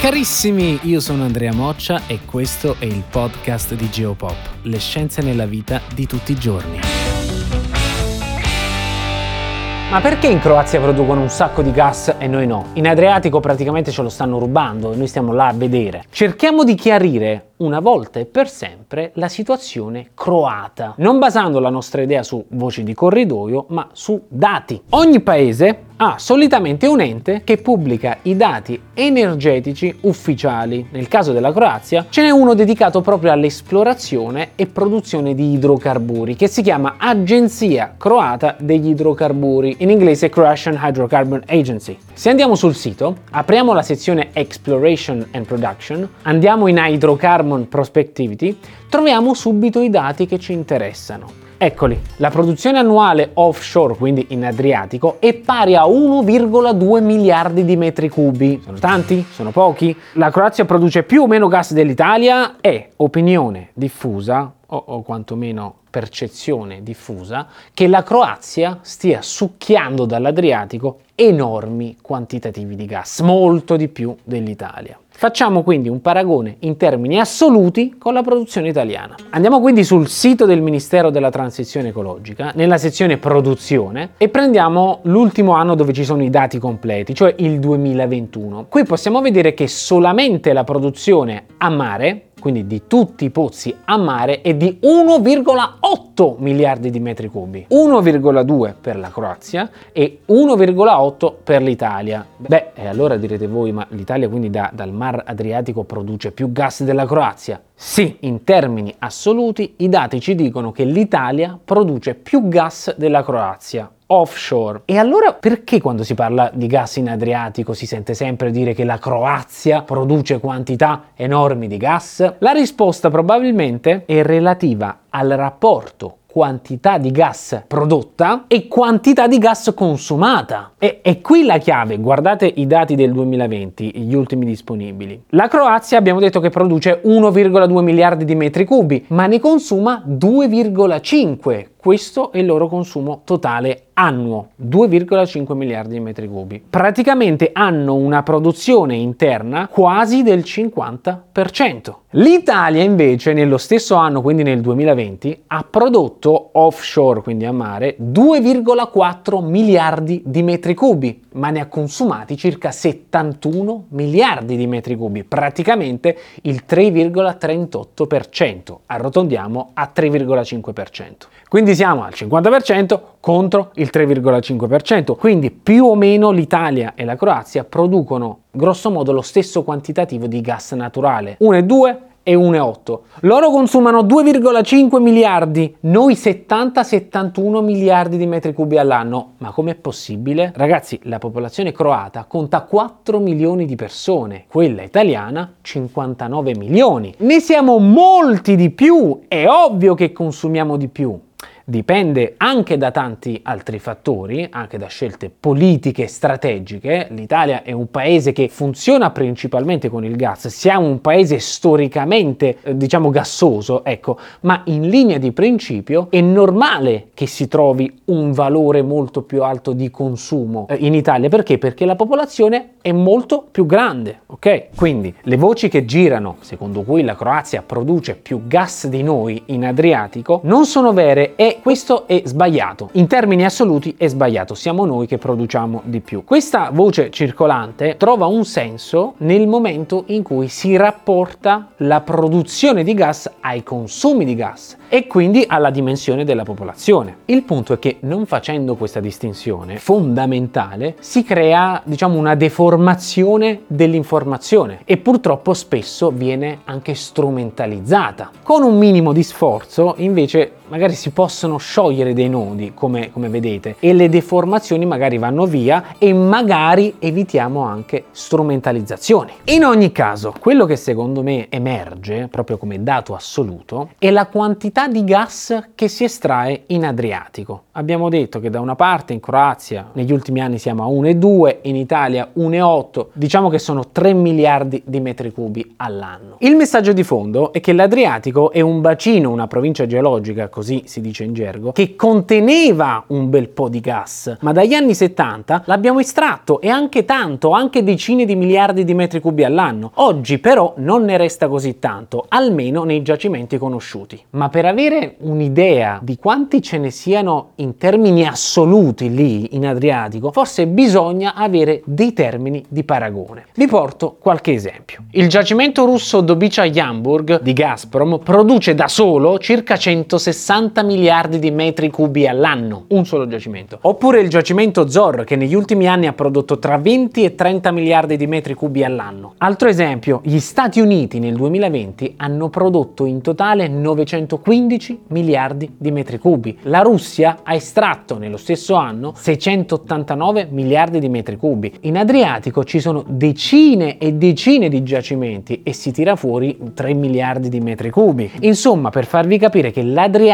Carissimi, io sono Andrea Moccia e questo è il podcast di Geopop, le scienze nella vita di tutti i giorni. Ma perché in Croazia producono un sacco di gas e noi no? In Adriatico praticamente ce lo stanno rubando e noi stiamo là a vedere. Cerchiamo di chiarire una volta e per sempre la situazione croata, non basando la nostra idea su voci di corridoio, ma su dati. Ogni paese ha solitamente un ente che pubblica i dati energetici ufficiali. Nel caso della Croazia ce n'è uno dedicato proprio all'esplorazione e produzione di idrocarburi, che si chiama Agenzia Croata degli Idrocarburi, in inglese Croatian Hydrocarbon Agency. Se andiamo sul sito, apriamo la sezione Exploration and Production, andiamo in Hydrocarbon Prospectivity, troviamo subito i dati che ci interessano. Eccoli, la produzione annuale offshore, quindi in Adriatico, è pari a 1,2 miliardi di metri cubi. Sono tanti? Sono pochi? La Croazia produce più o meno gas dell'Italia? È opinione diffusa, o, o quantomeno percezione diffusa, che la Croazia stia succhiando dall'Adriatico enormi quantitativi di gas, molto di più dell'Italia. Facciamo quindi un paragone in termini assoluti con la produzione italiana. Andiamo quindi sul sito del Ministero della Transizione Ecologica, nella sezione produzione, e prendiamo l'ultimo anno dove ci sono i dati completi, cioè il 2021. Qui possiamo vedere che solamente la produzione a mare quindi di tutti i pozzi a mare, è di 1,8 miliardi di metri cubi. 1,2 per la Croazia e 1,8 per l'Italia. Beh, e allora direte voi, ma l'Italia quindi da, dal Mar Adriatico produce più gas della Croazia? Sì, in termini assoluti i dati ci dicono che l'Italia produce più gas della Croazia offshore. E allora perché quando si parla di gas in Adriatico si sente sempre dire che la Croazia produce quantità enormi di gas? La risposta probabilmente è relativa al rapporto quantità di gas prodotta e quantità di gas consumata. E, e qui la chiave, guardate i dati del 2020, gli ultimi disponibili. La Croazia abbiamo detto che produce 1,2 miliardi di metri cubi, ma ne consuma 2,5 questo è il loro consumo totale annuo, 2,5 miliardi di metri cubi. Praticamente hanno una produzione interna quasi del 50%. L'Italia invece nello stesso anno, quindi nel 2020, ha prodotto offshore, quindi a mare, 2,4 miliardi di metri cubi, ma ne ha consumati circa 71 miliardi di metri cubi, praticamente il 3,38%. Arrotondiamo a 3,5%. Quindi siamo al 50% contro il 3,5%, quindi più o meno l'Italia e la Croazia producono grosso modo lo stesso quantitativo di gas naturale, 1,2 e 1,8. Loro consumano 2,5 miliardi, noi 70-71 miliardi di metri cubi all'anno. Ma com'è possibile? Ragazzi, la popolazione croata conta 4 milioni di persone, quella italiana 59 milioni. Ne siamo molti di più, è ovvio che consumiamo di più dipende anche da tanti altri fattori, anche da scelte politiche strategiche. L'Italia è un paese che funziona principalmente con il gas, siamo un paese storicamente, eh, diciamo, gassoso, ecco, ma in linea di principio è normale che si trovi un valore molto più alto di consumo eh, in Italia. Perché? Perché la popolazione è molto più grande, ok? Quindi le voci che girano, secondo cui la Croazia produce più gas di noi in Adriatico, non sono vere e questo è sbagliato. In termini assoluti è sbagliato, siamo noi che produciamo di più. Questa voce circolante trova un senso nel momento in cui si rapporta la produzione di gas ai consumi di gas e quindi alla dimensione della popolazione. Il punto è che non facendo questa distinzione fondamentale si crea, diciamo, una deformazione dell'informazione e purtroppo spesso viene anche strumentalizzata. Con un minimo di sforzo, invece, magari si possono sciogliere dei nodi, come, come vedete, e le deformazioni magari vanno via e magari evitiamo anche strumentalizzazioni. In ogni caso, quello che secondo me emerge, proprio come dato assoluto, è la quantità di gas che si estrae in Adriatico. Abbiamo detto che da una parte in Croazia negli ultimi anni siamo a 1,2, in Italia 1,8, diciamo che sono 3 miliardi di metri cubi all'anno. Il messaggio di fondo è che l'Adriatico è un bacino, una provincia geologica, così si dice in gergo, che conteneva un bel po' di gas, ma dagli anni 70 l'abbiamo estratto e anche tanto, anche decine di miliardi di metri cubi all'anno. Oggi però non ne resta così tanto, almeno nei giacimenti conosciuti. Ma per avere un'idea di quanti ce ne siano in termini assoluti lì in Adriatico, forse bisogna avere dei termini di paragone. Vi porto qualche esempio. Il giacimento russo Dobicha Yamburg di Gazprom produce da solo circa 160 miliardi di metri cubi all'anno, un solo giacimento. Oppure il giacimento Zor che negli ultimi anni ha prodotto tra 20 e 30 miliardi di metri cubi all'anno. Altro esempio, gli Stati Uniti nel 2020 hanno prodotto in totale 915 miliardi di metri cubi. La Russia ha estratto nello stesso anno 689 miliardi di metri cubi. In Adriatico ci sono decine e decine di giacimenti e si tira fuori 3 miliardi di metri cubi. Insomma, per farvi capire che l'Adriatico,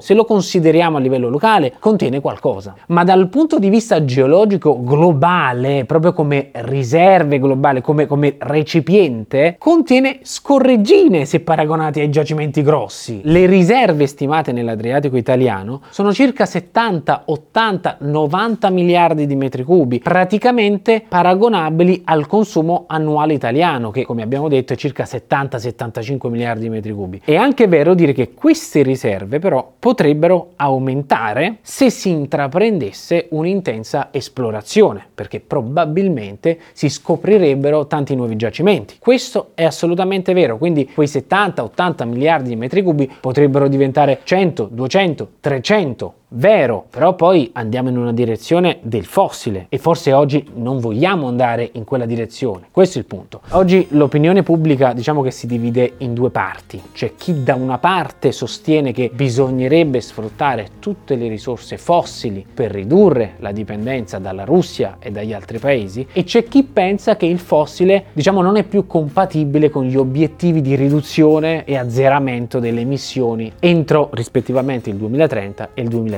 se lo consideriamo a livello locale, contiene qualcosa. Ma dal punto di vista geologico globale, proprio come riserve globali, come, come recipiente, contiene scorreggine se paragonati ai giacimenti grossi. Le riserve stimate nell'Adriatico italiano sono circa 70, 80, 90 miliardi di metri cubi, praticamente paragonabili al consumo annuale italiano, che come abbiamo detto è circa 70-75 miliardi di metri cubi. È anche vero dire che queste riserve però potrebbero aumentare se si intraprendesse un'intensa esplorazione, perché probabilmente si scoprirebbero tanti nuovi giacimenti. Questo è assolutamente vero, quindi quei 70-80 miliardi di metri cubi potrebbero diventare 100, 200, 300 Vero, però poi andiamo in una direzione del fossile e forse oggi non vogliamo andare in quella direzione. Questo è il punto. Oggi l'opinione pubblica diciamo che si divide in due parti. C'è chi da una parte sostiene che bisognerebbe sfruttare tutte le risorse fossili per ridurre la dipendenza dalla Russia e dagli altri paesi e c'è chi pensa che il fossile diciamo non è più compatibile con gli obiettivi di riduzione e azzeramento delle emissioni entro rispettivamente il 2030 e il 2050.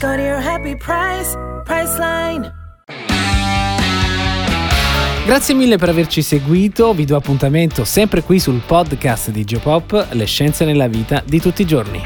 Go to your happy price, Priceline. Grazie mille per averci seguito, vi do appuntamento sempre qui sul podcast di Geopop, le scienze nella vita di tutti i giorni.